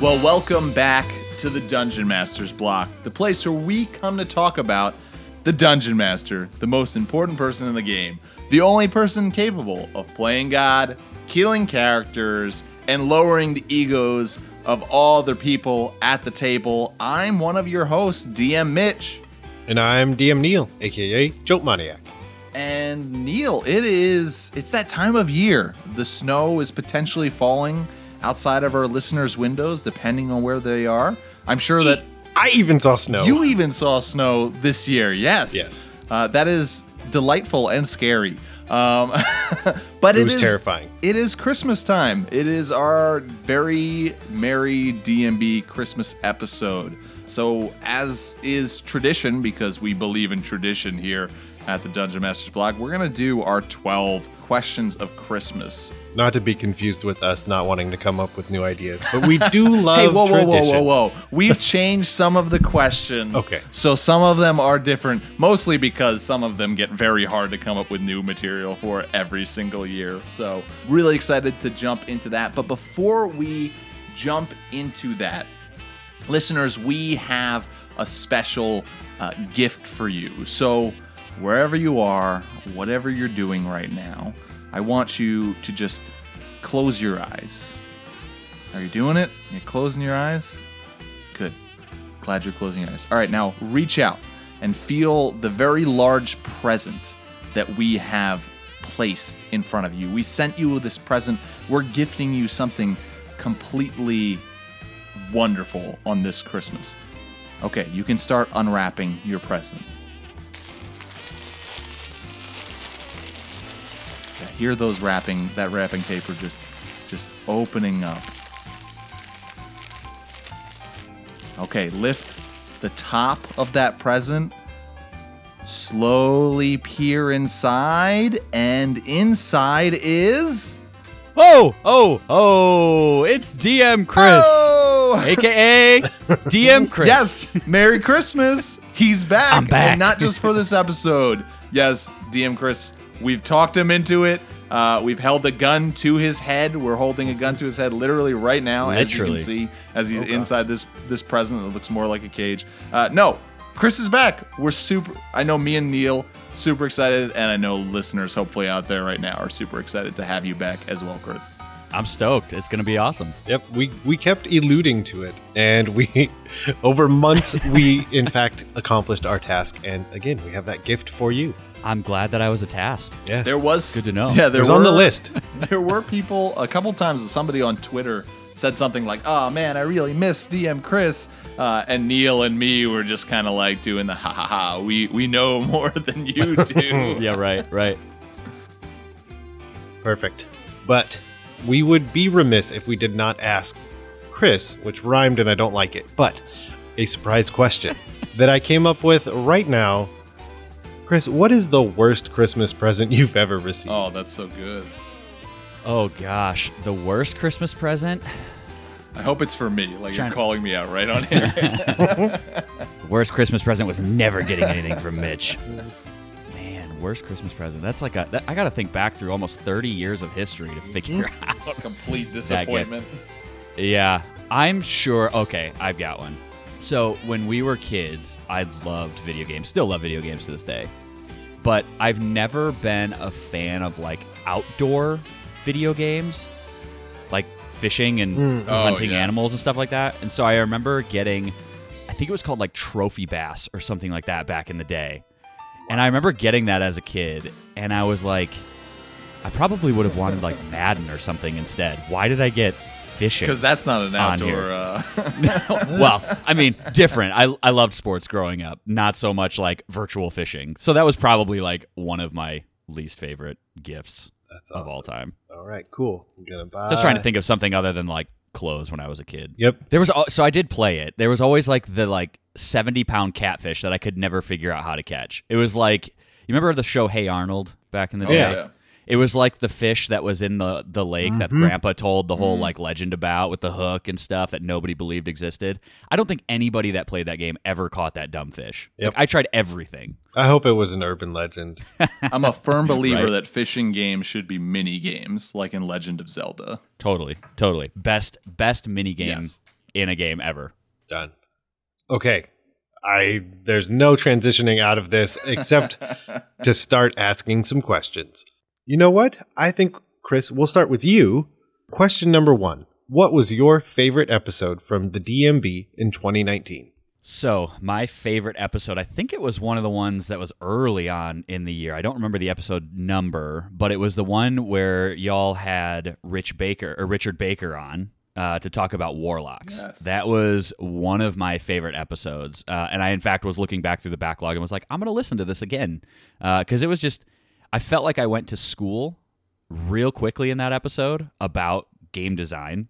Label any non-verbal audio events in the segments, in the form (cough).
Well, welcome back to the Dungeon Master's block, the place where we come to talk about the Dungeon Master, the most important person in the game, the only person capable of playing God, killing characters, and lowering the egos of all the people at the table. I'm one of your hosts, DM Mitch. And I'm DM Neil, aka Joke Maniac. And Neil, it is it's that time of year. The snow is potentially falling outside of our listeners' windows, depending on where they are. I'm sure that I even saw snow. you even saw snow this year. Yes. Yes. Uh, that is delightful and scary. Um, (laughs) but it was is- terrifying. It is Christmas time. It is our very merry DMB Christmas episode. So, as is tradition, because we believe in tradition here at the Dungeon Masters Block, we're going to do our 12 questions of Christmas. Not to be confused with us not wanting to come up with new ideas, but we do (laughs) love hey, whoa, whoa, whoa, whoa, whoa. We've changed some of the questions. Okay. So some of them are different, mostly because some of them get very hard to come up with new material for every single year. So really excited to jump into that. But before we jump into that, listeners, we have a special uh, gift for you. So, wherever you are, whatever you're doing right now, I want you to just close your eyes. Are you doing it? You're closing your eyes? Good. Glad you're closing your eyes. All right, now reach out and feel the very large present that we have placed in front of you. We sent you this present. We're gifting you something completely wonderful on this Christmas. Okay, you can start unwrapping your present. Hear those wrapping that wrapping paper just just opening up. Okay, lift the top of that present. Slowly peer inside, and inside is Oh, oh, oh, it's DM Chris, Oh! aka (laughs) DM Chris. Yes, Merry Christmas. He's back. I'm back. And not just for this episode. Yes, DM Chris, we've talked him into it. Uh, we've held a gun to his head. We're holding a gun to his head literally right now, as you can see, as he's inside this this present that looks more like a cage. Uh, no, Chris is back. We're super. I know me and Neil super excited, and I know listeners hopefully out there right now are super excited to have you back as well, Chris. I'm stoked. It's gonna be awesome. Yep, we we kept eluding to it, and we (laughs) over months we in (laughs) fact accomplished our task. And again, we have that gift for you. I'm glad that I was a task. Yeah, There was Good to know. Yeah, it there was on the list. (laughs) (laughs) there were people a couple times that somebody on Twitter said something like, "Oh man, I really miss DM Chris," uh, and Neil and me were just kind of like doing the ha ha ha. We we know (laughs) more than you do. Yeah, right, right. Perfect. But we would be remiss if we did not ask Chris, which rhymed and I don't like it, but a surprise question that I came up with right now. Chris, what is the worst Christmas present (laughs) you've ever received? Oh, that's so good. Oh gosh, the worst Christmas present. I hope it's for me. Like Trying you're calling me out right on here. The (laughs) (laughs) worst Christmas present was never getting anything from Mitch. Man, worst Christmas present. That's like a. That, I got to think back through almost 30 years of history to figure mm-hmm. out. A complete disappointment. Yeah, I'm sure. Okay, I've got one. So when we were kids, I loved video games. Still love video games to this day. But I've never been a fan of like outdoor video games, like fishing and mm. Oh, hunting yeah. animals and stuff like that. And so I remember getting, I think it was called like trophy bass or something like that back in the day. And I remember getting that as a kid, and I was like, I probably would have wanted like Madden or something instead. Why did I get fishing? Because that's not an On outdoor. Uh, (laughs) well, I mean, different. I I loved sports growing up, not so much like virtual fishing. So that was probably like one of my least favorite gifts That's of all time. All right, cool. I'm gonna buy. Just trying to think of something other than like clothes when I was a kid. Yep. There was so I did play it. There was always like the like 70 pound catfish that I could never figure out how to catch. It was like you remember the show Hey Arnold back in the oh, day? yeah. It was like the fish that was in the the lake that Mm-hmm. Grandpa told the whole like legend about with the hook and stuff that nobody believed existed. I don't think anybody that played that game ever caught that dumb fish. Yep. Like, I tried everything. I hope it was an urban legend. (laughs) I'm a firm believer Right. that fishing games should be mini games, like in Legend of Zelda. Totally, totally. Best best mini game Yes. in a game ever. Done. Okay. I there's no transitioning out of this except (laughs) to start asking some questions. You know what? I think Chris, we'll start with you. Question number 1. What was your favorite episode from the DMB in 2019? So, my favorite episode, I think it was one of the ones that was early on in the year. I don't remember the episode number, but it was the one where y'all had Rich Baker or Richard Baker on uh, to talk about warlocks. Yes. That was one of my favorite episodes. Uh, and I, in fact, was looking back through the backlog and was like, I'm going to listen to this again. Because it was just, I felt like I went to school real quickly in that episode about game design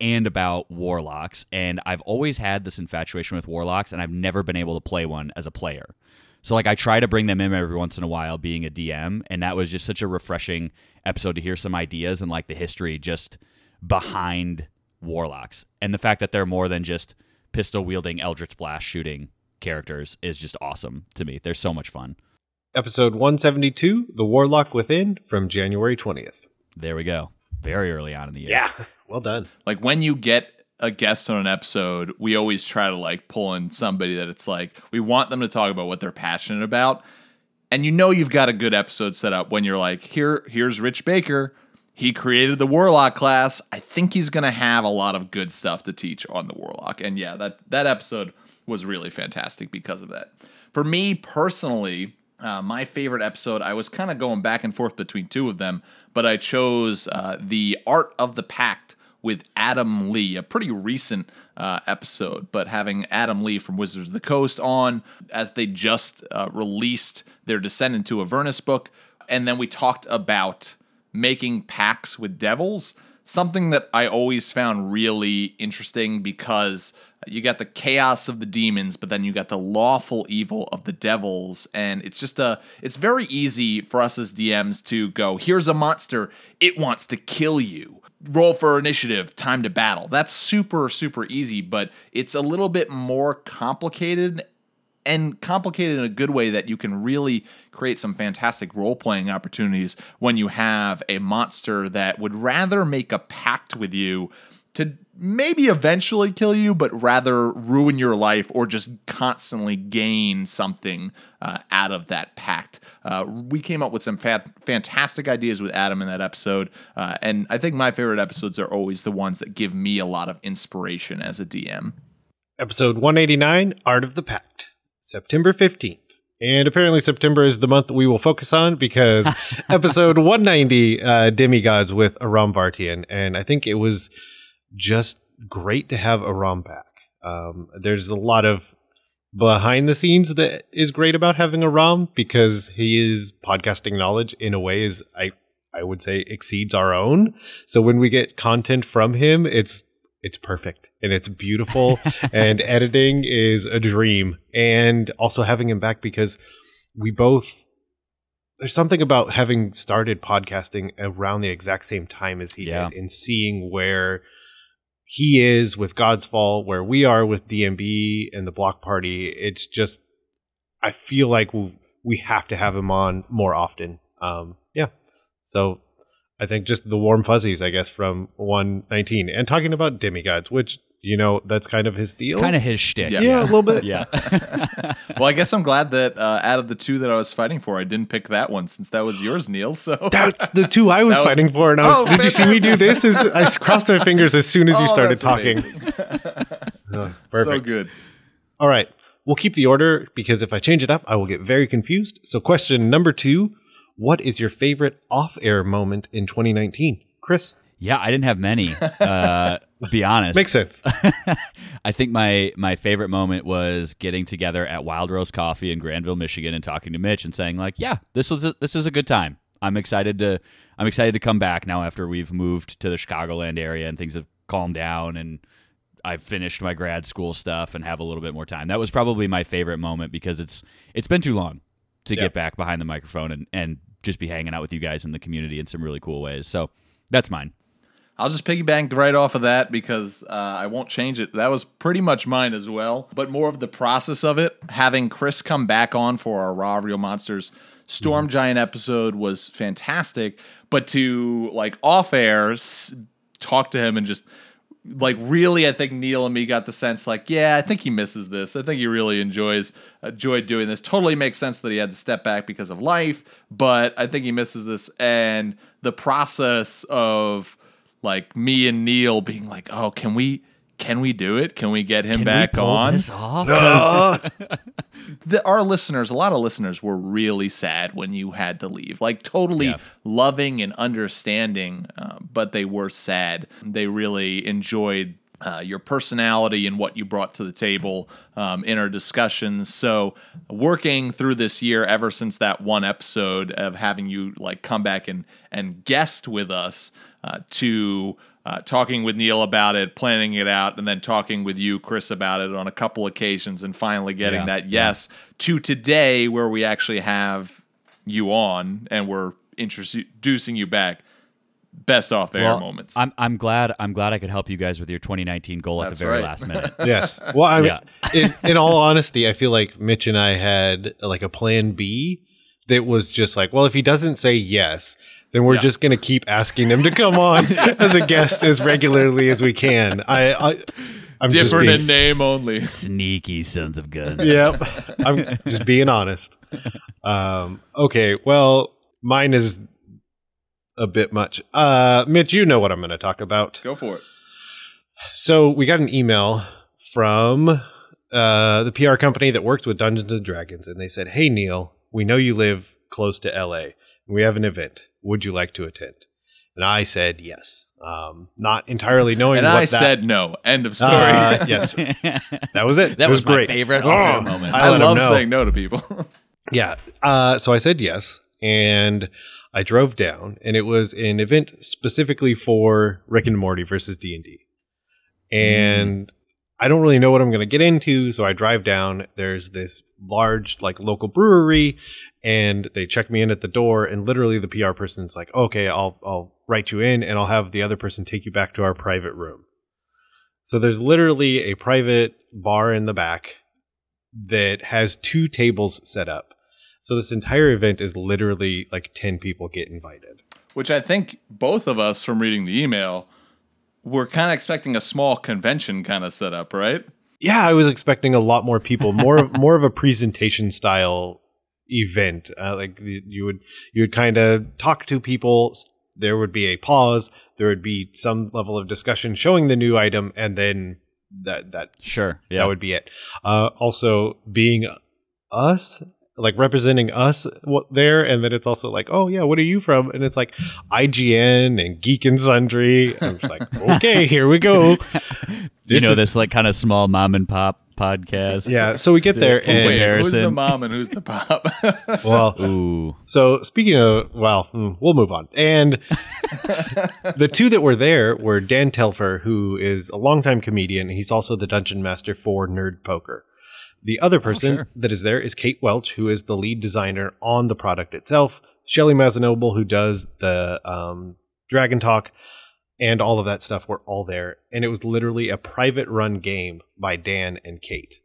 and about warlocks. And I've always had this infatuation with warlocks, and I've never been able to play one as a player. So like I try to bring them in every once in a while being a DM, and that was just such a refreshing episode to hear some ideas and like the history just behind warlocks. And the fact that they're more than just pistol wielding eldritch blast shooting characters is just awesome to me. They're so much fun. Episode 172, The Warlock Within from January 20th. There we go. Very early on in the year. Yeah. Well done. like when you get a guest on an episode, we always try to like pull in somebody that it's like we want them to talk about what they're passionate about. And you know you've got a good episode set up when you're like, here, here's Rich Baker. He created the Warlock class. I think he's gonna have a lot of good stuff to teach on the Warlock. And yeah, that that episode was really fantastic because of that. For me personally, uh, my favorite episode, I was kind of going back and forth between two of them, but I chose uh, the Art of the Pact with Adam Lee, a pretty recent uh, episode, but having Adam Lee from Wizards of the Coast on as they just uh, released their Descent into Avernus book. And then we talked about making pacts with devils, something that I always found really interesting because you got the chaos of the demons, but then you got the lawful evil of the devils, and it's just a it's very easy for us as DMs to go, here's a monster, it wants to kill you. Roll for initiative, time to battle. That's super, super easy, but it's a little bit more complicated and complicated in a good way that you can really create some fantastic role playing opportunities when you have a monster that would rather make a pact with you to maybe eventually kill you, but rather ruin your life or just constantly gain something uh, out of that pact. Uh, we came up with some fa- fantastic ideas with Adam in that episode, uh, and I think my favorite episodes are always the ones that give me a lot of inspiration as a DM. Episode 189, Art of the Pact, September 15th. And apparently, September is the month that we will focus on because (laughs) episode 190, uh, Demigods with Aram Vartian. And I think it was just great to have Aram back. Um, there's a lot of behind the scenes that is great about having Aram because his podcasting knowledge, in a way, is I I would say exceeds our own. So when we get content from him, it's it's perfect and it's beautiful (laughs) and editing is a dream. And also having him back because we both there's something about having started podcasting around the exact same time as he Yeah. did and seeing where he is with Godsfall, where we are with DMB and the Block Party. It's just, I feel like we, have to have him on more often. Um, yeah. So I think just the warm fuzzies, I guess, from 119 and talking about demigods, which, you know, that's kind of his deal. It's kind of his shtick. Yeah. yeah, a little bit. Yeah. (laughs) (laughs) Well, I guess I'm glad that uh, out of the two that I was fighting for, I didn't pick that one since that was yours, Neil. So (laughs) That's the two I was, was- fighting for. And I was, Oh, did you see me do this? Is I crossed my fingers as soon as you Oh, started talking. amazing. Ugh, so good. All right. We'll keep the order because if I change it up, I will get very confused. So, question number two What is your favorite off air moment in 2019? Chris? Yeah, I didn't have many. Uh, (laughs) be honest. Makes sense. (laughs) I think my my favorite moment was getting together at Wild Rose Coffee in Grandville, Michigan, and talking to Mitch and saying like, "Yeah, this was a, this is a good time. I'm excited to I'm excited to come back now after we've moved to the Chicagoland area and things have calmed down and I've finished my grad school stuff and have a little bit more time. That was probably my favorite moment because it's it's been too long to Yeah. get back behind the microphone and and just be hanging out with you guys in the community in some really cool ways. So that's mine. I'll just piggyback right off of that because uh, I won't change it. That was pretty much mine as well, but more of the process of it. Having Chris come back on for our Raw Real Monsters Storm Giant episode was fantastic, but to like off air s- talk to him and just like really, I think Neil and me got the sense like, yeah, I think he misses this. I think he really enjoys enjoyed doing this. Totally makes sense that he had to step back because of life, but I think he misses this and the process of like me and Neil being like, oh, can we can we do it? Can we get him Can back we pull on? this off? (laughs) the, our listeners, a lot of listeners were really sad when you had to leave. Like totally Yeah. loving and understanding, uh, but they were sad. They really enjoyed uh, your personality and what you brought to the table um, in our discussions. So, working through this year, ever since that one episode of having you like come back and and guest with us uh, to uh, talking with Neil about it, planning it out, and then talking with you, Chris, about it on a couple occasions, and finally getting Yeah, that yes to today, where we actually have you on and we're introducing you back. Best off air Well, moments. I'm I'm glad I'm glad I could help you guys with your 2019 goal at the very right. last (laughs) minute. yes. Well, I mean, Yeah. in, in all honesty, I feel like Mitch and I had like a plan B that was just like, well, if he doesn't say yes, then we're Yeah. just going to keep asking him to come on (laughs) as a guest as regularly as we can. I, I I'm Different being- in name only. Sneaky sons of guns. Yep. (laughs) I'm just being honest. Um, okay. Well, mine is a bit much. Uh, Mitch, you know what I'm going to talk about. Go for it. So we got an email from uh, the PR company that worked with Dungeons and Dragons, and they said, "Hey Neil, we know you live close to LA, and we have an event. Would you like to attend?" And I said yes, um, not entirely knowing. And what I that- said no. End of story. Uh, (laughs) yes, (laughs) that was it. That it was, was, my great. favorite Oh, moment. I I, love saying no to people. (laughs) Yeah. Uh, so I said yes, and I drove down, and it was an event specifically for Rick and Morty versus D and D. And I don't really know what I'm going to get into, so I drive down. There's this large, like, local brewery, and they check me in at the door, and literally the PR person's like, "Okay, I'll I'll write you in, and I'll have the other person take you back to our private room." So there's literally a private bar in the back that has two tables set up. So this entire event is literally like 10 people get invited. Which I think both of us, from reading the email, were kind of expecting a small convention kind of setup, right? Yeah, I was expecting a lot more people, more of, more of a presentation style event. Uh, like you you would you would kind of talk to people, there would be a pause, there would be some level of discussion showing the new item and then that that Sure. Yeah. that would be it. Uh, also, being us, like representing us there, and then it's also like, oh yeah, what are you from? And it's like IGN and Geek and Sundry. And I'm just like, (laughs) okay, here we go. you know is- this like kind of small mom and pop podcast. Yeah, so we get there, Oh, and Wait, who's the mom and who's the pop? (laughs) well, Ooh. So speaking of, well, mm, we'll move on. And the two that were there were Dan Telfer, who is a longtime comedian. He's also the dungeon master for Nerd Poker. The other person sure. that is there is Kate Welch, who is the lead designer on the product itself. Shelly Mazzanoble, who does the um, Dragon Talk, and all of that stuff were all there. And it was literally a private run game by Dan and Kate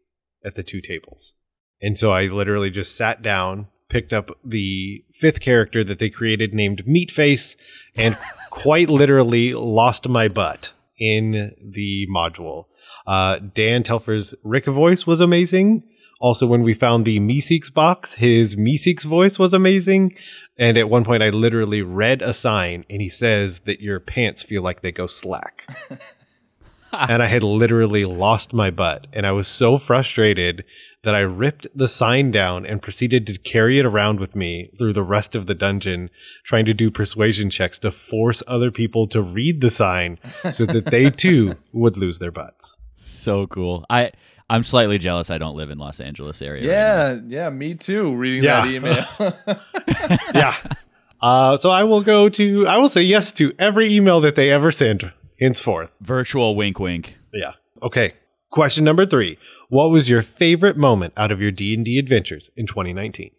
at the two tables. And so I literally just sat down, picked up the fifth character that they created named Meatface, and (laughs) quite literally lost my butt in the module. Uh, Dan Telfer's Rick voice was amazing. Also, when we found the Meeseeks box, his Meeseeks voice was amazing. And at one point, I literally read a sign, and he says that your pants feel like they go slack. (laughs) and I had literally lost my butt. And I was so frustrated that I ripped the sign down and proceeded to carry it around with me through the rest of the dungeon, trying to do persuasion checks to force other people to read the sign so that they too would lose their butts. So cool. I I'm slightly jealous I don't live in Los Angeles area. right yeah, yeah, me too. Reading Yeah. that email. (laughs) (laughs) yeah. Uh, so I will go to, I will say yes to every email that they ever send henceforth. Virtual wink wink. Yeah. Okay. Question number three. What was your favorite moment out of your D&D adventures in 2019?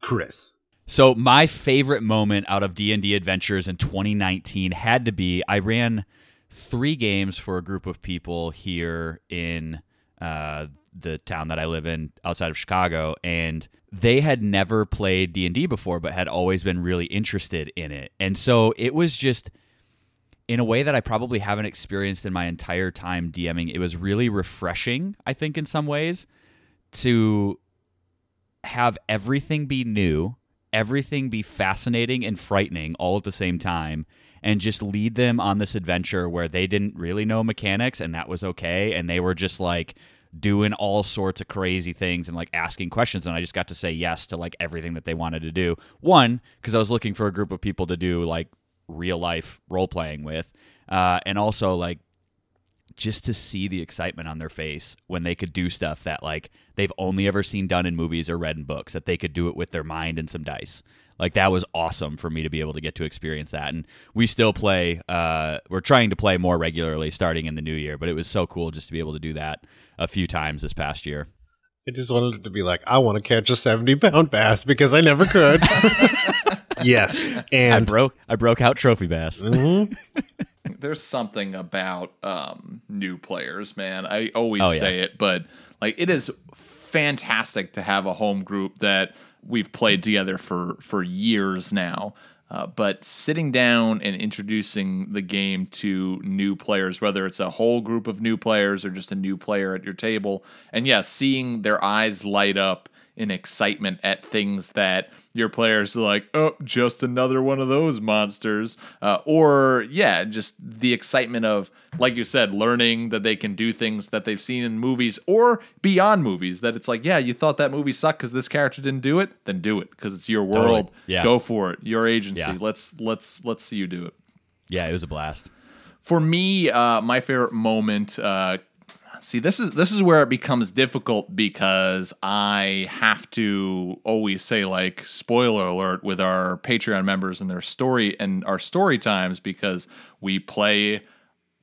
Chris. So my favorite moment out of D&D Adventures in 2019 had to be I ran 3 games for a group of people here in uh, the town that I live in outside of Chicago and they had never played D&D before but had always been really interested in it. And so it was just in a way that I probably haven't experienced in my entire time DMing. It was really refreshing, I think, in some ways, to have everything be new, everything be fascinating and frightening all at the same time, and just lead them on this adventure where they didn't really know mechanics and that was okay. And they were just like doing all sorts of crazy things and like asking questions. And I just got to say yes to like everything that they wanted to do. One, because I was looking for a group of people to do like real life role playing with. Uh, and also like just to see the excitement on their face when they could do stuff that like they've only ever seen done in movies or read in books that they could do it with their mind and some dice like that was awesome for me to be able to get to experience that and we still play uh, we're trying to play more regularly starting in the new year but it was so cool just to be able to do that a few times this past year I just wanted to be like, I want to catch a 70 pound bass because I never could. (laughs) yes. i And broke i broke out trophy bass (laughs) Mhm. (laughs) There's something about um, new players, man. I always Oh, yeah. say it, but like it is fantastic to have a home group that we've played together for for years now. Uh, but sitting down and introducing the game to new players, whether it's a whole group of new players or just a new player at your table, and yeah, seeing their eyes light up in excitement at things that your players are like, oh, just another one of those monsters. Uh, or, yeah, just the excitement of, like you said, learning that they can do things that they've seen in movies or beyond movies. That it's like, yeah, you thought that movie sucked because this character didn't do it, then do it because it's your world. Yeah. Go for it. Your agency. Yeah. Let's let's let's see you do it. yeah it was a blast For me, uh, my favorite moment. Uh, see, this is this is where it becomes difficult because I have to always say like spoiler alert with our Patreon members and their story and our story times because we play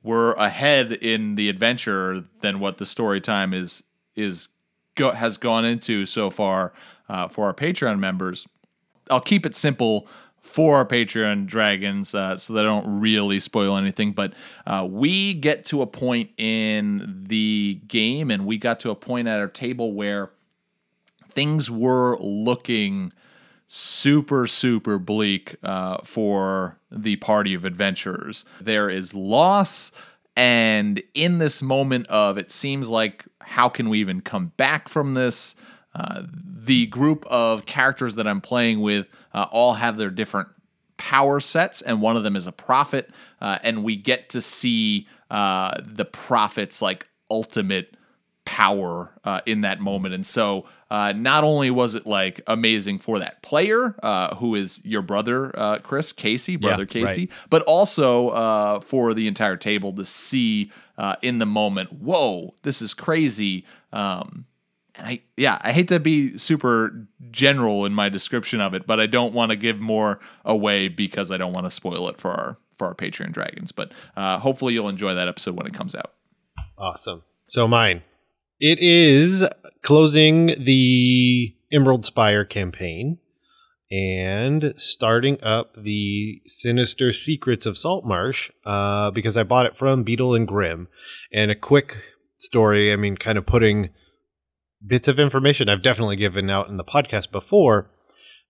we're ahead in the adventure than what the story time is is go, has gone into so far uh, for our Patreon members. I'll keep it simple for our Patreon dragons uh, so that I don't really spoil anything. But uh, we get to a point in the game, and we got to a point at our table where things were looking super super bleak uh, for the party of adventurers there is loss and in this moment of it seems like how can we even come back from this uh, the group of characters that i'm playing with uh, all have their different power sets, and one of them is a prophet, uh, and we get to see uh, the prophet's like ultimate power uh, in that moment. And so, uh, not only was it like amazing for that player, uh, who is your brother, uh, Chris Casey, brother Yeah, Casey, right. but also uh, for the entire table to see uh, in the moment, whoa, this is crazy. Um, and I, yeah, I hate to be super general in my description of it, but I don't want to give more away because I don't want to spoil it for our for our Patreon dragons. But uh, hopefully, you'll enjoy that episode when it comes out. Awesome. So mine. It is closing the Emerald Spire campaign and starting up the Sinister Secrets of Saltmarsh uh, because I bought it from Beadle and Grimm. And a quick story, I mean, kind of putting bits of information I've definitely given out in the podcast before.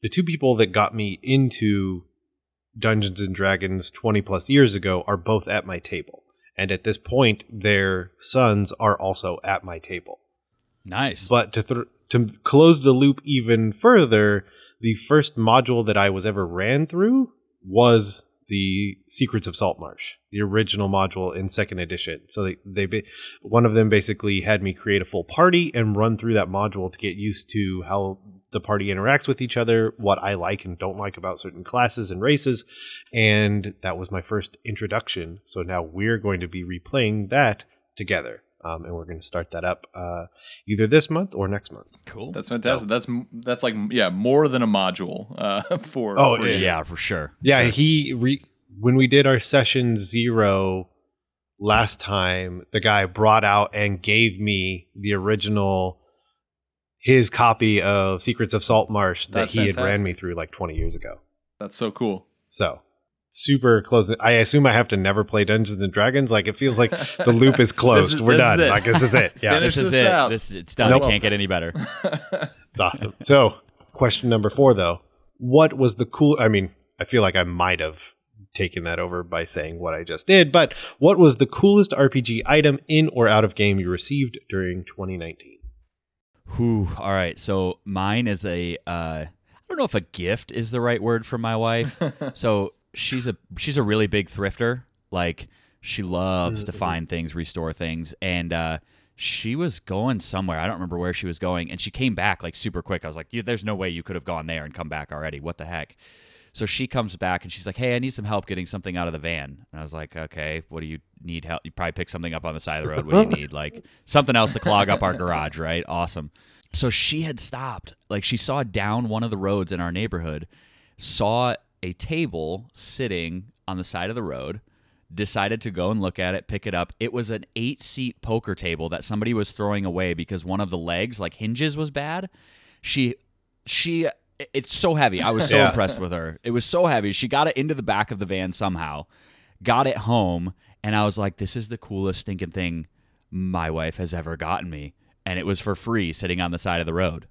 The two people that got me into Dungeons and Dragons 20 plus years ago are both at my table. And at this point, their sons are also at my table. Nice. But to th- to close the loop even further, the first module that I was ever ran through was the Secrets of Saltmarsh, the original module in second edition. So they they one of them basically had me create a full party and run through that module to get used to how the party interacts with each other, what I like and don't like about certain classes and races, and that was my first introduction. So now we're going to be replaying that together. Um, and we're going to start that up uh, either this month or next month. cool. That's fantastic. That's that's like yeah, more than a module uh, (laughs) for. Oh, for yeah. yeah, for sure. Yeah, Sure. he re- when we did our session zero last time, the guy brought out and gave me the original his copy of Secrets of Salt Marsh that That's he had ran me through like 20 years ago. That's so cool. So super close. I assume I have to never play Dungeons and Dragons. Like it feels like the loop is (laughs) closed. is- We're this done. Like this is it. (laughs) Yeah, Finish this is this it. out. This it's done. Nope. It can't get any better. (laughs) It's awesome. So, question number four, though, what was the cool? I mean, I feel like I might have taken that over by saying what I just did. But what was the coolest RPG item in or out of game you received during 2019? Whew. All right. So mine is a. Uh, I don't know if a gift is the right word for my wife. so she's a she's a really big thrifter. Like she loves to find things, restore things, and uh, she was going somewhere. I don't remember where she was going, and she came back like super quick. I was like, "There's no way you could have gone there and come back already. What the heck?" So she comes back and she's like, "Hey, I need some help getting something out of the van." And I was like, "Okay, what do you need help? You probably pick something up on the side of the road. What do you (laughs) need? Like something else to clog up our garage, right? Awesome." So she had stopped. Like she saw down one of the roads in our neighborhood, saw a table sitting on the side of the road, decided to go and look at it, pick it up. It was an 8-seat poker table that somebody was throwing away because one of the legs, like hinges was bad. She she it's so heavy. I was so (laughs) Yeah. impressed with her. It was so heavy. She got it into the back of the van somehow, got it home, and I was like, "This is the coolest stinking thing my wife has ever gotten me." And it was for free, sitting on the side of the road.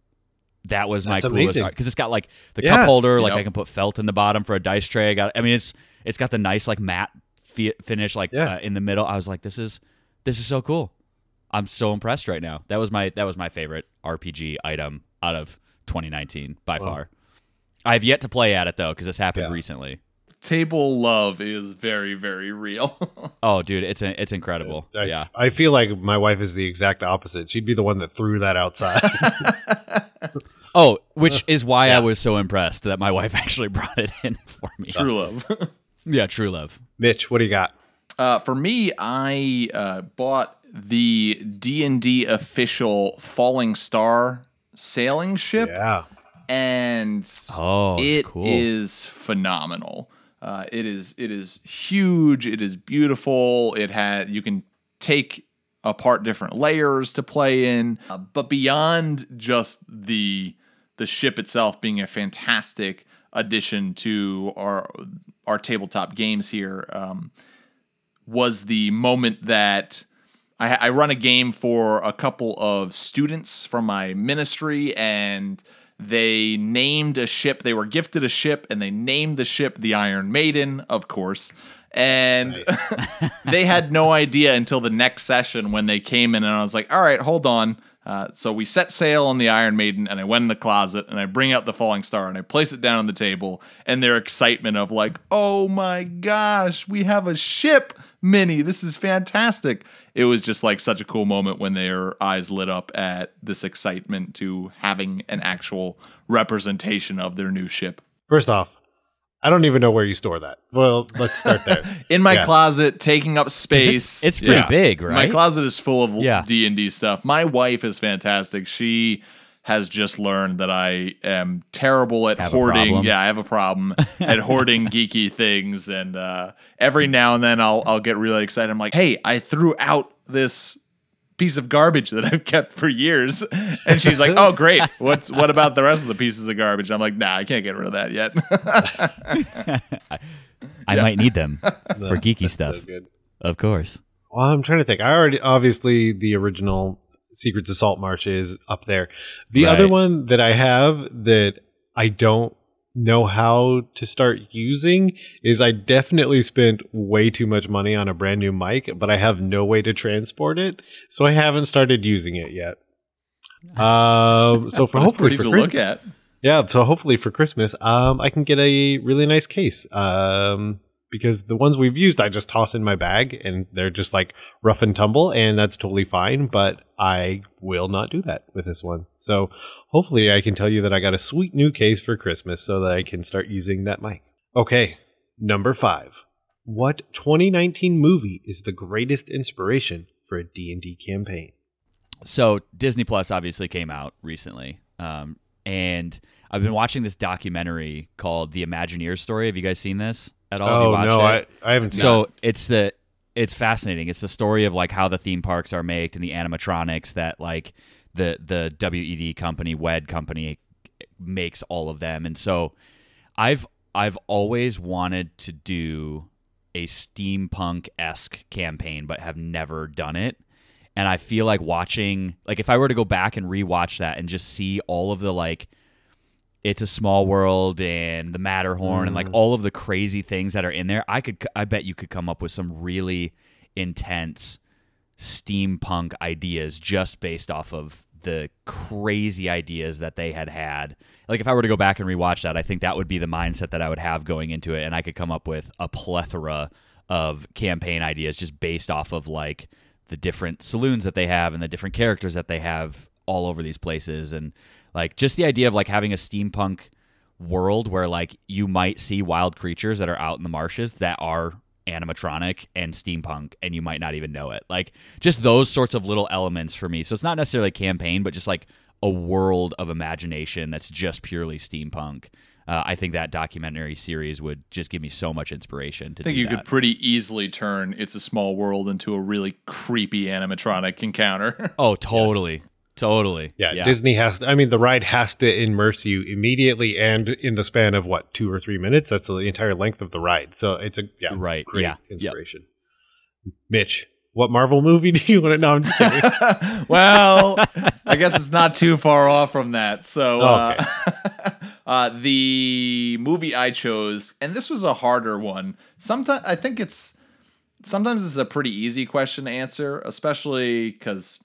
That was my That's coolest because it's got like the Yeah. cup holder, like Yep. I can put felt in the bottom for a dice tray. I got, I mean, it's it's got the nice like matte fi- finish like Yeah. uh, in the middle. I was like, this is this is so cool. I'm so impressed right now. That was my that was my favorite RPG item out of 2019 by Wow. far. I have yet to play at it though because this happened Yeah. recently. Table love is very, very real. (laughs) Oh, dude, it's it's incredible. I, yeah. I feel like my wife is the exact opposite. She'd be the one that threw that outside. (laughs) Oh, which (laughs) is why Yeah. I was so impressed that my wife (laughs) actually brought it in for me. True love. (laughs) Yeah, true love. Mitch, what do you got? Uh, for me, I uh, bought the D and D official Falling Star sailing ship, Yeah. and Oh, it cool. is phenomenal. Uh, it is it is huge. It is beautiful. It had you can take apart different layers to play in, uh, but beyond just the the ship itself being a fantastic addition to our our tabletop games here, um, was the moment that I, I run a game for a couple of students from my ministry, and they named a ship. They were gifted a ship, and they named the ship the Iron Maiden, of course. And (laughs) they had no idea until the next session when they came in, and I was like, "All right, hold on." Uh, so we set sail on the Iron Maiden, and I went in the closet and I bring out the Falling Star and I place it down on the table, and their excitement of like, "Oh my gosh, we have a ship, Minnie! This is fantastic!" It was just like such a cool moment when their eyes lit up at this excitement to having an actual representation of their new ship. First off, I don't even know where you store that. Well, let's start there. (laughs) In my Yeah. closet, taking up space. It's, it's pretty Yeah. big, right? My closet is full of D and D stuff. My wife is fantastic. She has just learned that I am terrible at Have hoarding. Yeah, I have a problem (laughs) at hoarding geeky things, and uh, every now and then I'll I'll get really excited. I'm like, hey, I threw out this piece of garbage that I've kept for years, and she's like, oh great, what's what about the rest of the pieces of garbage? I'm like, nah, I can't get rid of that yet. (laughs) I might need them No, (laughs) for geeky that's stuff, So good. of course. Well, I'm trying to think. I already obviously the original Secrets of Salt Marsh is up there. The Right. other one that I have that I don't know how to start using is I definitely spent way too much money on a brand new mic, but I have no way to transport it, so I haven't started using it yet. (laughs) Um, so for (laughs) hopefully for to look at. yeah, so hopefully for Christmas, um, I can get a really nice case. Um, because the ones we've used, I just toss in my bag and they're just like rough and tumble, and that's totally fine. But I will not do that with this one. So hopefully, I can tell you that I got a sweet new case for Christmas so that I can start using that mic. Okay, number five. What 2019 movie is the greatest inspiration for a D&D campaign? So Disney Plus obviously came out recently, um, and I've been watching this documentary called "The Imagineer Story." Have you guys seen this at all? Oh no, I, it? I haven't. seen So it's the it's fascinating. It's the story of like how the theme parks are made and the animatronics that like the the WED company, WED company makes all of them. And so I've I've always wanted to do a steampunk esque campaign, but have never done it. And I feel like watching like if I were to go back and rewatch that and just see all of the like it's a small world and the Matterhorn and like Mm. all of the crazy things that are in there, I could I bet you could come up with some really intense steampunk ideas just based off of the crazy ideas that they had had. Like if I were to go back and rewatch that, I think that would be the mindset that I would have going into it and I could come up with a plethora of campaign ideas just based off of like the different saloons that they have and the different characters that they have all over these places and like just the idea of like having a steampunk world where like you might see wild creatures that are out in the marshes that are animatronic and steampunk and you might not even know it like just those sorts of little elements for me so it's not necessarily a campaign but just like a world of imagination that's just purely steampunk uh, i think that documentary series would just give me so much inspiration to I think you that. could pretty easily turn It's a Small World into a really creepy animatronic encounter. (laughs) oh totally totally Yeah, Disney has. I mean, the ride has to immerse you immediately and in the span of what two or three minutes. That's the entire length of the ride. So it's a yeah, Right, great yeah, yep. inspiration. Mitch, what Marvel movie (laughs) do you want to? know? I'm just kidding. (laughs) (laughs) well, I guess it's not too far off from that. So, uh, uh, the movie I chose, and this was a harder one. Sometimes I think it's sometimes it's a pretty easy question to answer, especially because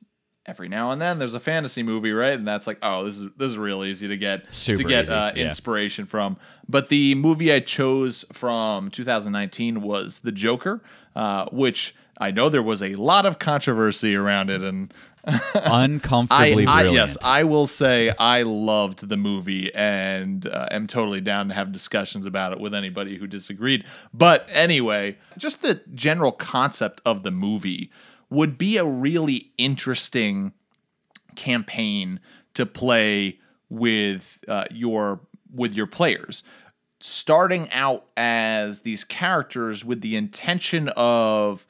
every now and then there's a fantasy movie, right? And that's like, oh, this is this is real easy to get Super to get uh, yeah. inspiration from. But the movie I chose from 2019 was The Joker, uh, which I know there was a lot of controversy around it, and (laughs) uncomfortably I, I brilliant yes, I will say I loved the movie and uh, am totally down to have discussions about it with anybody who disagreed. But anyway, just the general concept of the movie would be a really interesting campaign to play with uh, your with your players. Starting out as these characters with the intention of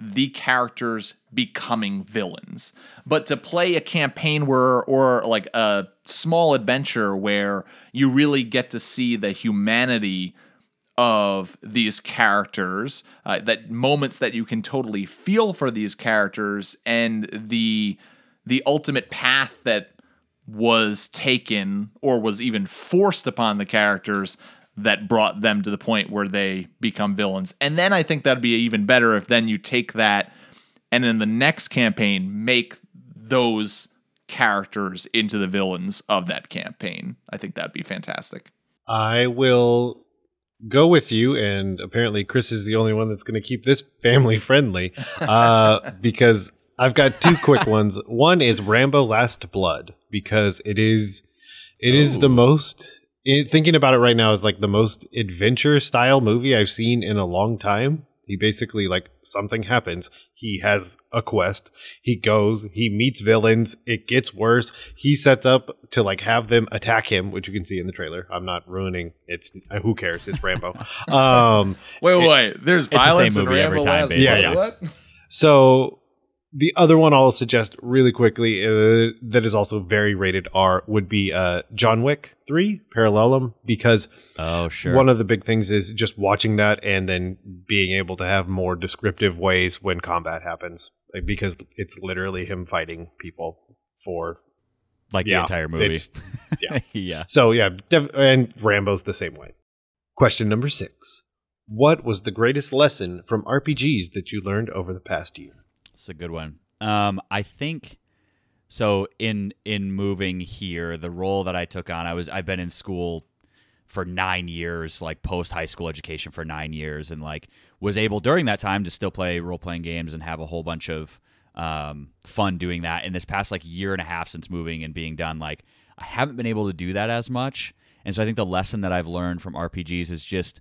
the characters becoming villains. But to play a campaign where or like a small adventure where you really get to see the humanity of these characters uh, that moments that you can totally feel for these characters and the the ultimate path that was taken or was even forced upon the characters that brought them to the point where they become villains. And then I think that'd be even better if then you take that and in the next campaign make those characters into the villains of that campaign. I think that'd be fantastic. I will go with you, and apparently Chris is the only one that's going to keep this family friendly uh, (laughs) because I've got two quick ones. One is Rambo: Last Blood because it is it is the most. It, thinking about it right now is like the most adventure style movie I've seen in a long time. He basically like something happens. He has a quest. He goes. He meets villains. It gets worse. He sets up to like have them attack him, which you can see in the trailer. I'm not ruining. It's uh, who cares? It's Rambo. (laughs) um, Wait, wait, wait. There's the same violence in movie every Rambo time, basically. Yeah, yeah. What? so the other one I'll suggest really quickly uh, that is also very rated R would be uh, John Wick Three Parabellum because oh sure one of the big things is just watching that and then being able to have more descriptive ways when combat happens like, because it's literally him fighting people for like yeah, the entire movie (laughs) yeah. yeah so yeah def- and Rambo's the same way. Question number six: What was the greatest lesson from RPGs that you learned over the past year? It's a good one. Um, I think so. In in moving here, the role that I took on, I was I've been in school for nine years, like post high school education for nine years, and like was able during that time to still play role playing games and have a whole bunch of um, fun doing that. In this past like year and a half since moving and being done, like I haven't been able to do that as much. And so I think the lesson that I've learned from RPGs is just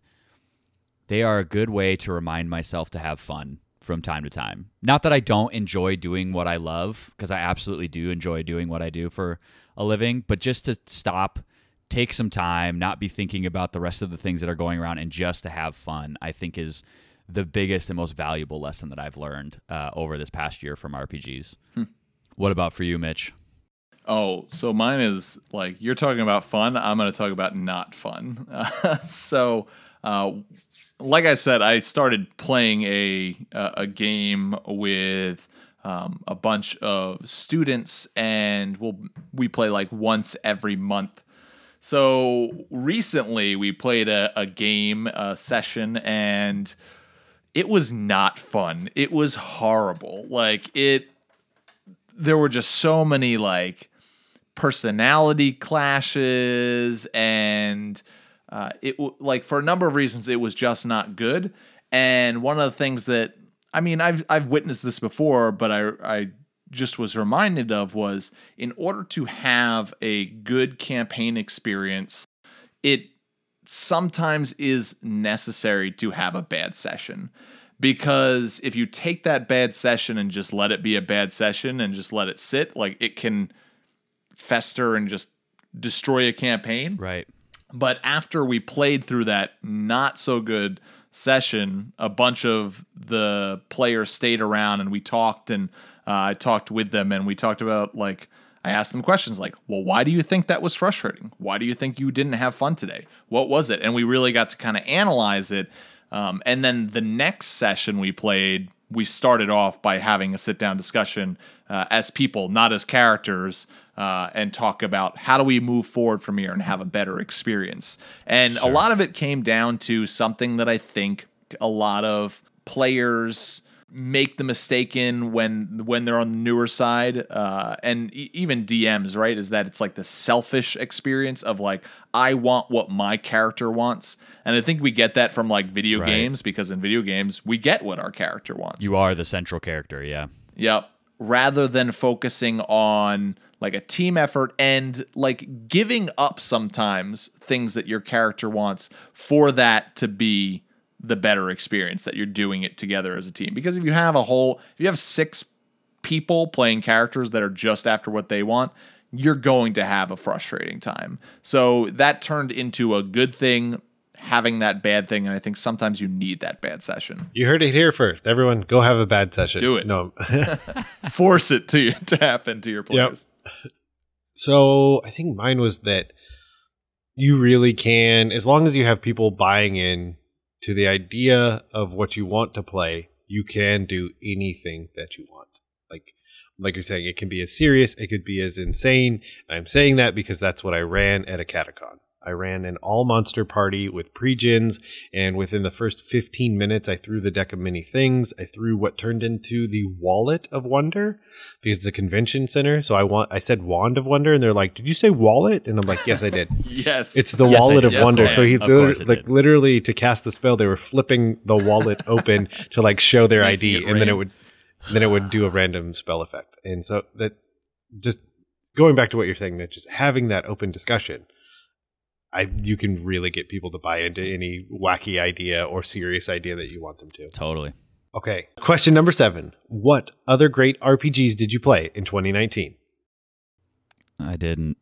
they are a good way to remind myself to have fun from time to time. Not that I don't enjoy doing what I love, because I absolutely do enjoy doing what I do for a living, but just to stop, take some time, not be thinking about the rest of the things that are going around, and just to have fun, I think is the biggest and most valuable lesson that I've learned uh, over this past year from RPGs. What about for you, Mitch? Oh, so mine is like you're talking about fun. I'm going to talk about not fun. (laughs) so, uh, like I said, I started playing a a a game with um, a bunch of students, and we'll we play like once every month. So recently we played a, a game session and it was not fun. It was horrible. Like it there were just so many like personality clashes and uh, it like for a number of reasons it was just not good. And one of the things that i mean i've i've witnessed this before but i i just was reminded of was in order to have a good campaign experience it sometimes is necessary to have a bad session. Because if you take that bad session and just let it be a bad session and just let it sit like it can fester and just destroy a campaign. Right. But after we played through that not so good session, a bunch of the players stayed around and we talked and uh, I talked with them and we talked about like I asked them questions like, "Well, why do you think that was frustrating? Why do you think you didn't have fun today? What was it?" And we really got to kind of analyze it. Um, and then the next session we played, we started off by having a sit down discussion uh, as people, not as characters, uh, and talk about how do we move forward from here and have a better experience. And a lot of it came down to something that I think a lot of players make the mistake in when when they're on the newer side uh, and e- even DMs right is that it's like the selfish experience of like I want what my character wants and I think we get that from like video Right. games because in video games we get what our character wants You are the central character, yeah. Yep. Rather than focusing on like a team effort and like giving up sometimes things that your character wants for that to be the better experience that you're doing it together as a team. Because if you have a whole, if you have six people playing characters that are just after what they want, you're going to have a frustrating time. So that turned into a good thing having that bad thing and I think sometimes you need that bad session. You heard it here first. Everyone, go have a bad session. Do it. No. (laughs) Force it to to happen to your players. So I think mine was that you really can, as long as you have people buying in to the idea of what you want to play, you can do anything that you want. Like, like you're saying, it can be as serious, it could be as insane. I'm saying that because that's what I ran at a catacon. I ran an all monster party with pre-gens, and within the first 15 minutes, I threw the deck of many things. I threw what turned into the Wallet of Wonder because it's a convention center. So I want, I said Wand of Wonder, and they're like, "Did you say wallet?" And I'm like, "Yes, I did." (laughs) Yes. It's the Yes, wallet of Yes, wonder. I So he Of literally, course like did. literally to cast the spell, they were flipping the wallet (laughs) open to like show their ID, it and then it would then it would do a random spell effect. And so that just going back to what you're saying, that just having that open discussion, I you can really get people to buy into any wacky idea or serious idea that you want them to. Totally. Okay. Question number seven: What other great RPGs did you play in 2019? I didn't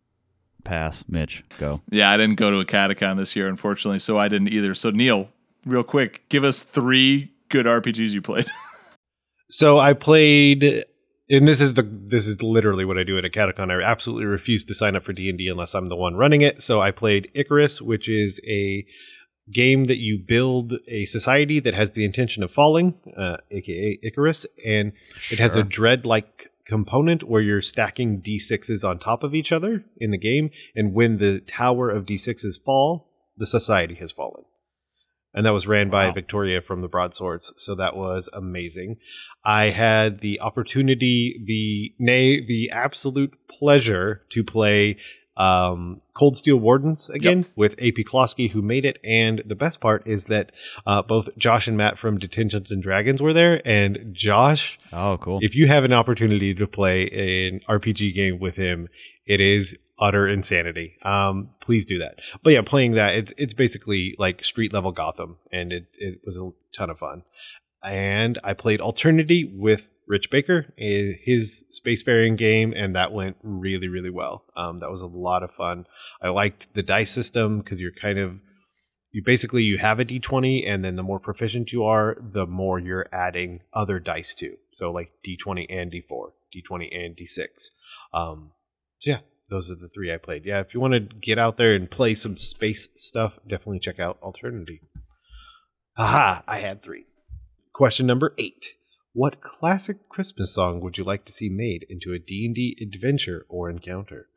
pass. Mitch, go. Yeah, I didn't go to a catacon this year, unfortunately, so I didn't either. So Neil, real quick, give us three good RPGs you played. (laughs) So I played, and this is the this is literally what I do at a catacon. I absolutely refuse to sign up for D and D unless I'm the one running it. So I played Icarus, which is a game that you build a society that has the intention of falling, uh, aka Icarus, and it has a dread like component where you're stacking d6s on top of each other in the game, and when the tower of d6s fall, the society has fallen. And that was ran by Victoria from the Broadswords, so that was amazing. I had the opportunity, the nay, the absolute pleasure to play um, Cold Steel Wardens again with AP Klosky, who made it. And the best part is that uh, both Josh and Matt from Detentions and Dragons were there. And Josh, Oh, cool. if you have an opportunity to play an RPG game with him, it is utter insanity. Um, please do that. But yeah, playing that, it's it's basically like street level Gotham, and it it was a ton of fun. And I played Alternity with Rich Baker, his spacefaring game, and that went really really well. Um, that was a lot of fun. I liked the dice system because you're kind of you basically you have a d20 and then the more proficient you are the more you're adding other dice to. So like d20 and d4 d20 and d6 um so yeah those are the three i played. Yeah if you want to get out there and play some space stuff definitely check out alternity. Aha i had three question number eight what classic christmas song would you like to see made into a d&d adventure or encounter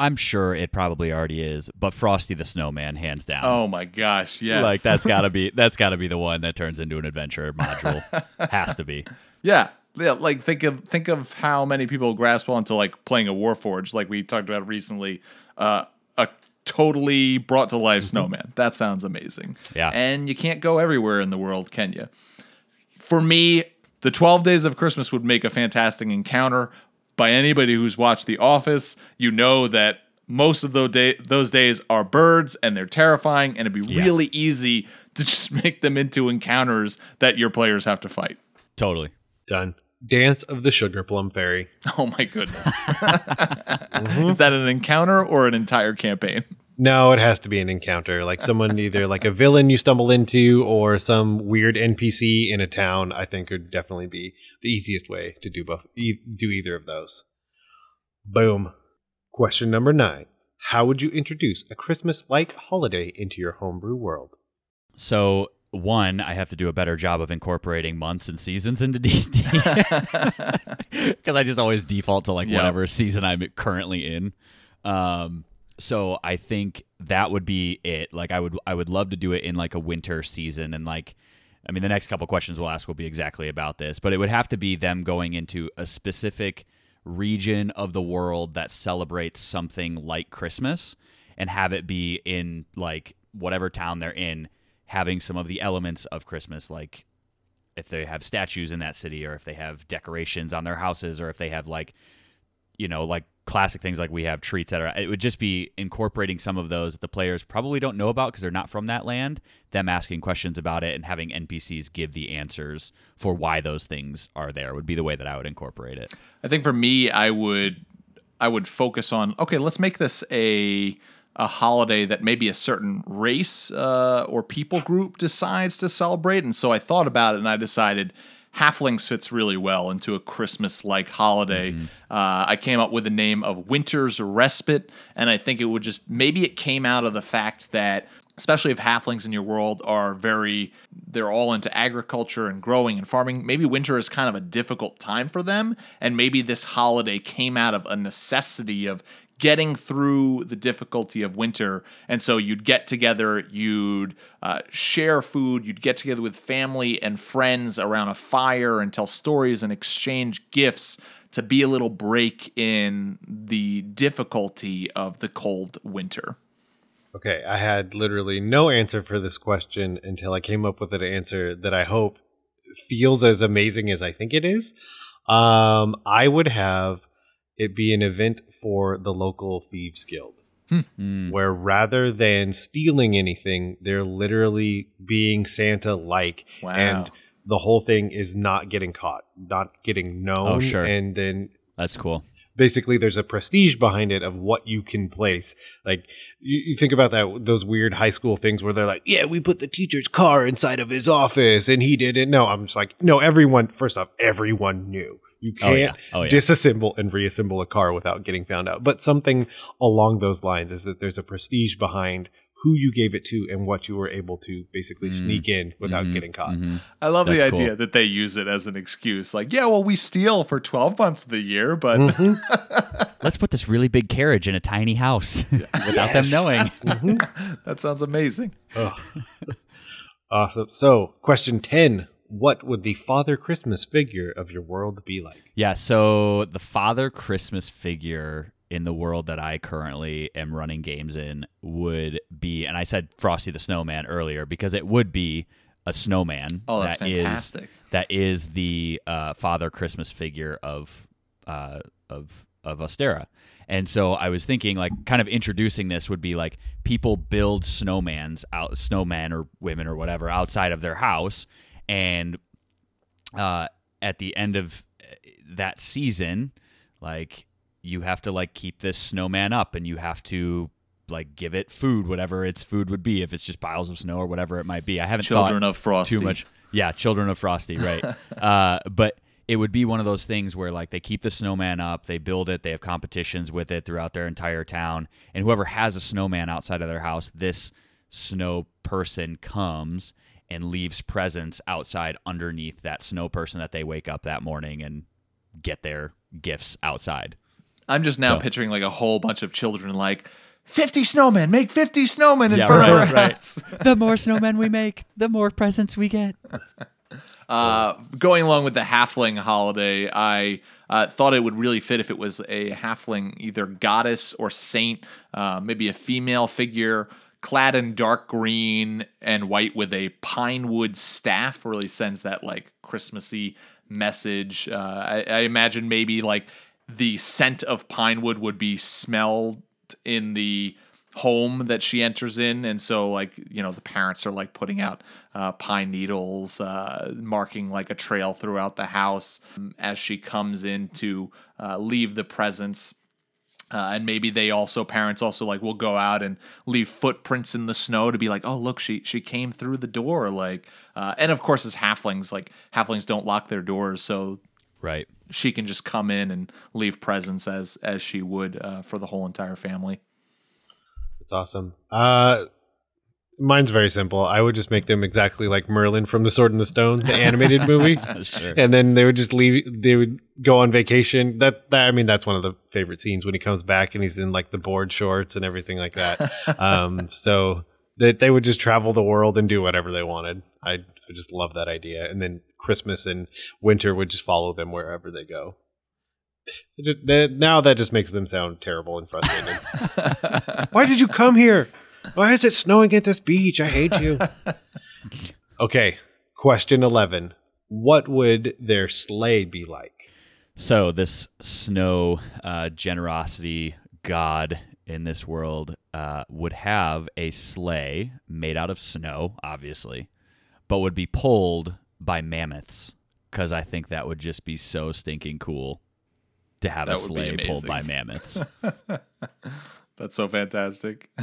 I'm sure it probably already is, but Frosty the Snowman, hands down. Oh my gosh, yes. Like that's (laughs) gotta be that's gotta be the one that turns into an adventure module. Has to be. (laughs) Yeah. Yeah, like think of think of how many people grasp onto like playing a Warforged, like we talked about recently. Uh, a totally brought to life snowman. That sounds amazing. Yeah. And you can't go everywhere in the world, can you? For me, the 12 Days of Christmas would make a fantastic encounter. By anybody who's watched The Office, you know that most of those, day- those days are birds and they're terrifying, and it'd be Yeah. really easy to (laughs) just make them into encounters that your players have to fight. Totally. Done. Dance of the Sugar Plum Fairy. (laughs) Oh my goodness. (laughs) Is that an encounter or an entire campaign? No, it has to be an encounter, like someone (laughs) either like a villain you stumble into or some weird NPC in a town. I think would definitely be the easiest way to do both. E- do either of those. Boom. Question number nine: How would you introduce a Christmas-like holiday into your homebrew world? So one, I have to do a better job of incorporating months and seasons into (laughs) D&D because (laughs) I just always default to like Yeah. whatever season I'm currently in. Um, so I think that would be it. Like I would I would love to do it in like a winter season and like I mean the next couple questions we'll ask will be exactly about this, but it would have to be them going into a specific region of the world that celebrates something like Christmas and have it be in like whatever town they're in having some of the elements of Christmas like if they have statues in that city or if they have decorations on their houses or if they have like you know like classic things like we have treats that are it would just be incorporating some of those that the players probably don't know about because they're not from that land them asking questions about it and having npcs give the answers for why those things are there would be the way that i would incorporate it I think for me, I would I would focus on okay, let's make this a a holiday that maybe a certain race uh, or people group decides to celebrate. And so I thought about it and I decided halflings fits really well into a Christmas like holiday. Uh, I came up with the name of Winter's Respite, and I think it would just maybe it came out of the fact that especially if halflings in your world are very they're all into agriculture and growing and farming maybe winter is kind of a difficult time for them and maybe this holiday came out of a necessity of getting through the difficulty of winter and so you'd get together you'd uh, share food you'd get together with family and friends around a fire and tell stories and exchange gifts to be a little break in the difficulty of the cold winter Okay, I had literally no answer for this question until I came up with an answer that I hope feels as amazing as I think it is. Um, I would have it be an event for the local thieves guild. Mm. Where rather than stealing anything, they're literally being Santa like. Wow. And the whole thing is not getting caught, not getting known. Oh, sure. And then that's cool basically there's a prestige behind it of what you can place. Like you, you think about that those weird high school things where they're like, "Yeah, we put the teacher's car inside of his office and he didn't." No, I'm just like, "No, everyone first off, everyone knew. You Oh, can't Oh, yeah. disassemble and reassemble a car without getting found out." But something along those lines is that there's a prestige behind who you gave it to and what you were able to basically sneak in without Mhm. getting caught. Mhm. I love the idea cool. that they use it as an excuse. Like, yeah, well, we steal for 12 months of the year, but Mhm. (laughs) let's put this really big carriage in a tiny house (laughs) without them knowing (laughs) that sounds amazing. Ugh. awesome. So, question 10 What would the Father Christmas figure of your world be like? Yeah, so the Father Christmas figure in the world that I currently am running games in would be, and I said Frosty the Snowman earlier because it would be a snowman. Oh, that's that is- fantastic. that is the uh, Father Christmas figure of uh, of of Ostera. And so I was thinking, like, kind of introducing this would be like people build snowmans out, snowmen or women or whatever outside of their house, and uh, at the end of uh, that season, like you have to like keep this snowman up, and you have to like give it food, whatever its food would be, if it's just piles of snow or whatever it might be. I haven't Children thought of Frosty. too much. (laughs) Yeah, Children of Frosty, right? (laughs) uh, but it would be one of those things where like they keep the snowman up, they build it, they have competitions with it throughout their entire town, and whoever has a snowman outside of their house, this snow person comes and leaves presents outside underneath that snow person that they wake up that morning and get their gifts outside. I'm just now So- picturing like a whole bunch of children like 50 snowmen, make 50 snowmen in Yeah, front of right, our right. house. (laughs) the more snowmen we make, the more presents we get. (laughs) Uh, going along with the halfling holiday, I uh, thought it would really fit if it was a halfling, either goddess or saint, uh, maybe a female figure clad in dark green and white with a pine wood staff. Really sends that like Christmassy message. Uh, I, I imagine maybe like the scent of pine wood would be smelled in the home that she enters in and so like you know the parents are like putting out uh, pine needles uh, marking like a trail throughout the house um, as she comes in to uh, leave the presents uh, and maybe they also parents also like will go out and leave footprints in the snow to be like oh look she she came through the door like uh, and of course as halflings like halflings don't lock their doors so Right. she can just come in and leave presents as as she would uh, for the whole entire family It's awesome. Mine's very simple. I would just make them exactly like Merlin from The Sword in the Stone, the animated movie. (laughs) Sure. and then they would just leave. They would go on vacation. That, that I mean, that's one of the favorite scenes when he comes back and he's in like the board shorts and everything like that. (laughs) um, so that they would just travel the world and do whatever they wanted. I, I just love that idea. And then Christmas and winter would just follow them wherever they go. Just, now that just makes them sound terrible and frustrated. (laughs) Why did you come here? Why is it snowing at this beach? I hate you. (laughs) okay, question 11. What would their sleigh be like? So this snow uh, generosity god in this world uh, would have a sleigh made out of snow, obviously, but would be pulled by mammoths because I think that would just be so stinking cool to have That a sleigh pulled by mammoths. (laughs) That's so fantastic. (laughs)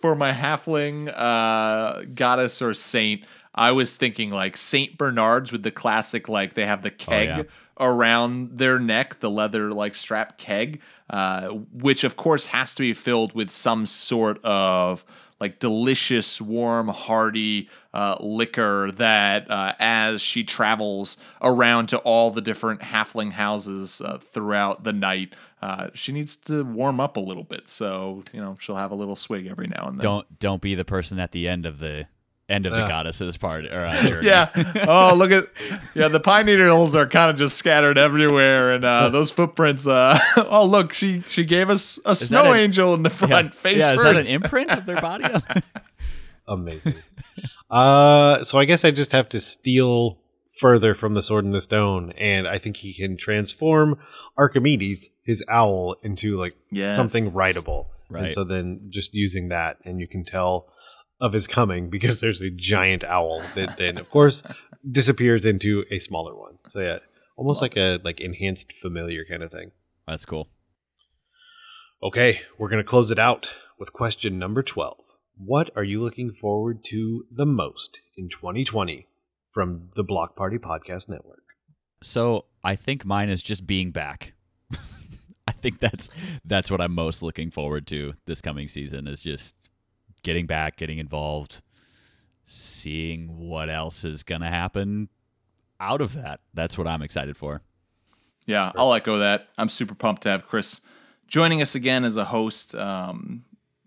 For my halfling uh, goddess or saint, I was thinking like Saint Bernards with the classic like they have the keg yeah. around their neck, the leather like strap keg, uh, which of course has to be filled with some sort of like delicious, warm, hearty uh, liquor that uh, as she travels around to all the different halfling houses uh, throughout the night, uh, she needs to warm up a little bit. So, you know, she'll have a little swig every now and then. don't don't be the person at the end of the end of the Yeah. goddess's part or uh, (laughs) journey. Yeah. Oh, look at yeah. The pine needles are kind of just scattered everywhere, and uh, those footprints. Uh, (laughs) oh, look, she she gave us a snow an- angel in the front face yeah, is that an imprint of their body? (laughs) Amazing. uh, so I guess I just have to steal further from the sword and the stone, and I think he can transform Archimedes, his owl, into like Yes. something writable. And Right. so then just using that, and you can tell of his coming (laughs) because there's a giant owl that then, of course, (laughs) disappears into a smaller one. So yeah, almost like a like enhanced familiar kind of thing. That's cool. Okay, we're going to close it out with question number 12. What are you looking forward to the most in 2020 from the Block Party Podcast Network? So I think mine is just being back. (laughs) I think that's that's what I'm most looking forward to this coming season is just getting back, getting involved, seeing what else is gonna happen out of that. That's what I'm excited for. Yeah, I'll echo that. I'm super pumped to have Chris joining us again as a host. Um,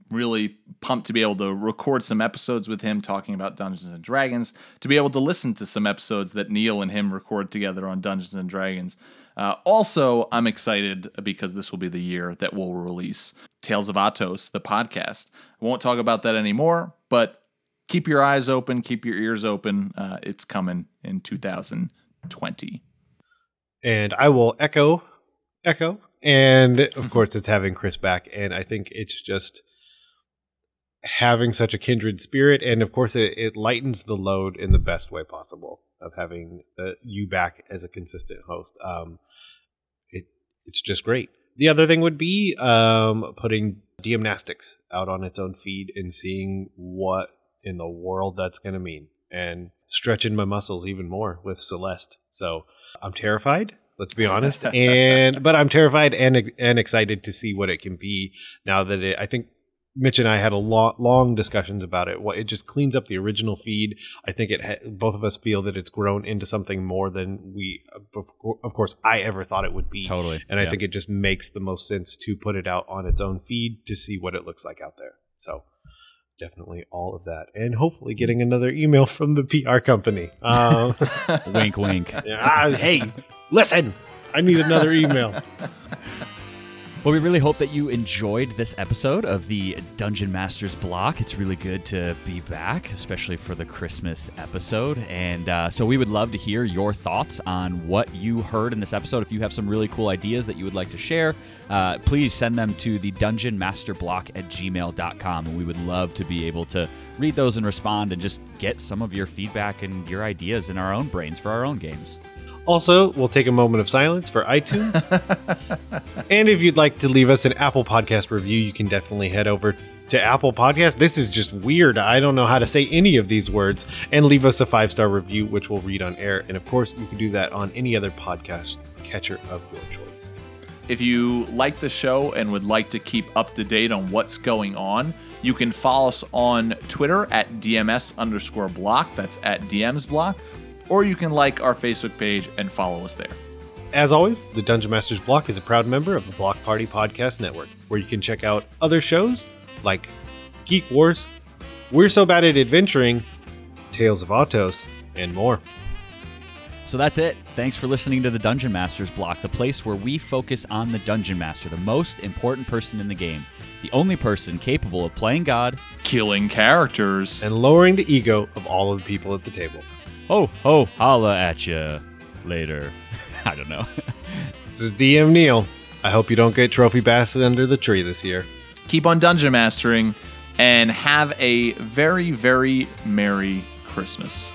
really pumped to be able to record some episodes with him talking about Dungeons and Dragons, to be able to listen to some episodes that Neil and him record together on Dungeons and Dragons. Uh, also, I'm excited because this will be the year that we'll release Tales of Atos, the podcast. I won't talk about that anymore, but keep your eyes open, keep your ears open. Uh, it's coming in 2020. And I will echo, echo. And of (laughs) course, it's having Chris back. And I think it's just having such a kindred spirit. And of course, it, it lightens the load in the best way possible of having uh, you back as a consistent host. Um, it It's just great. The other thing would be um, putting Gymnastics out on its own feed and seeing what in the world that's going to mean. And stretching my muscles even more with Celeste. So I'm terrified. Let's be honest, (laughs) and but I'm terrified and and excited to see what it can be now that it. I think Mitch and I had a long, long discussions about it. What it just cleans up the original feed. I think it ha- both of us feel that it's grown into something more than we, of course, I ever thought it would be. Totally. And I Yeah. think it just makes the most sense to put it out on its own feed to see what it looks like out there. So definitely all of that, and hopefully getting another email from the PR company. Uh, (laughs) wink, wink. (laughs) ah, hey, listen, I need another email. (laughs) Well, we really hope that you enjoyed this episode of the Dungeon Masters block. It's really good to be back, especially for the Christmas episode. And uh, so we would love to hear your thoughts on what you heard in this episode. If you have some really cool ideas that you would like to share, uh, please send them to the Dungeon Master Block at gmail.com. And we would love to be able to read those and respond and just get some of your feedback and your ideas in our own brains for our own games. Also, we'll take a moment of silence for iTunes. (laughs) and if you'd like to leave us an Apple Podcast review, you can definitely head over to Apple Podcast. This is just weird. I don't know how to say any of these words. And leave us a five star review, which we'll read on air. And of course, you can do that on any other podcast catcher of your choice. If you like the show and would like to keep up to date on what's going on, you can follow us on Twitter at DMS underscore block. That's at DMs block. Or you can like our Facebook page and follow us there. As always, the Dungeon Masters Block is a proud member of the Block Party Podcast Network, where you can check out other shows like Geek Wars, We're So Bad at Adventuring, Tales of Autos, and more. So that's it. Thanks for listening to the Dungeon Masters block, the place where we focus on the Dungeon Master, the most important person in the game, the only person capable of playing God. Killing characters. And lowering the ego of all of the people at the table. Ho, ho, holla at you later. (laughs) I don't know. (laughs) This is DM Neil. I hope you don't get Trophy Bass under the tree this year. Keep on dungeon mastering and have a very, very Merry Christmas.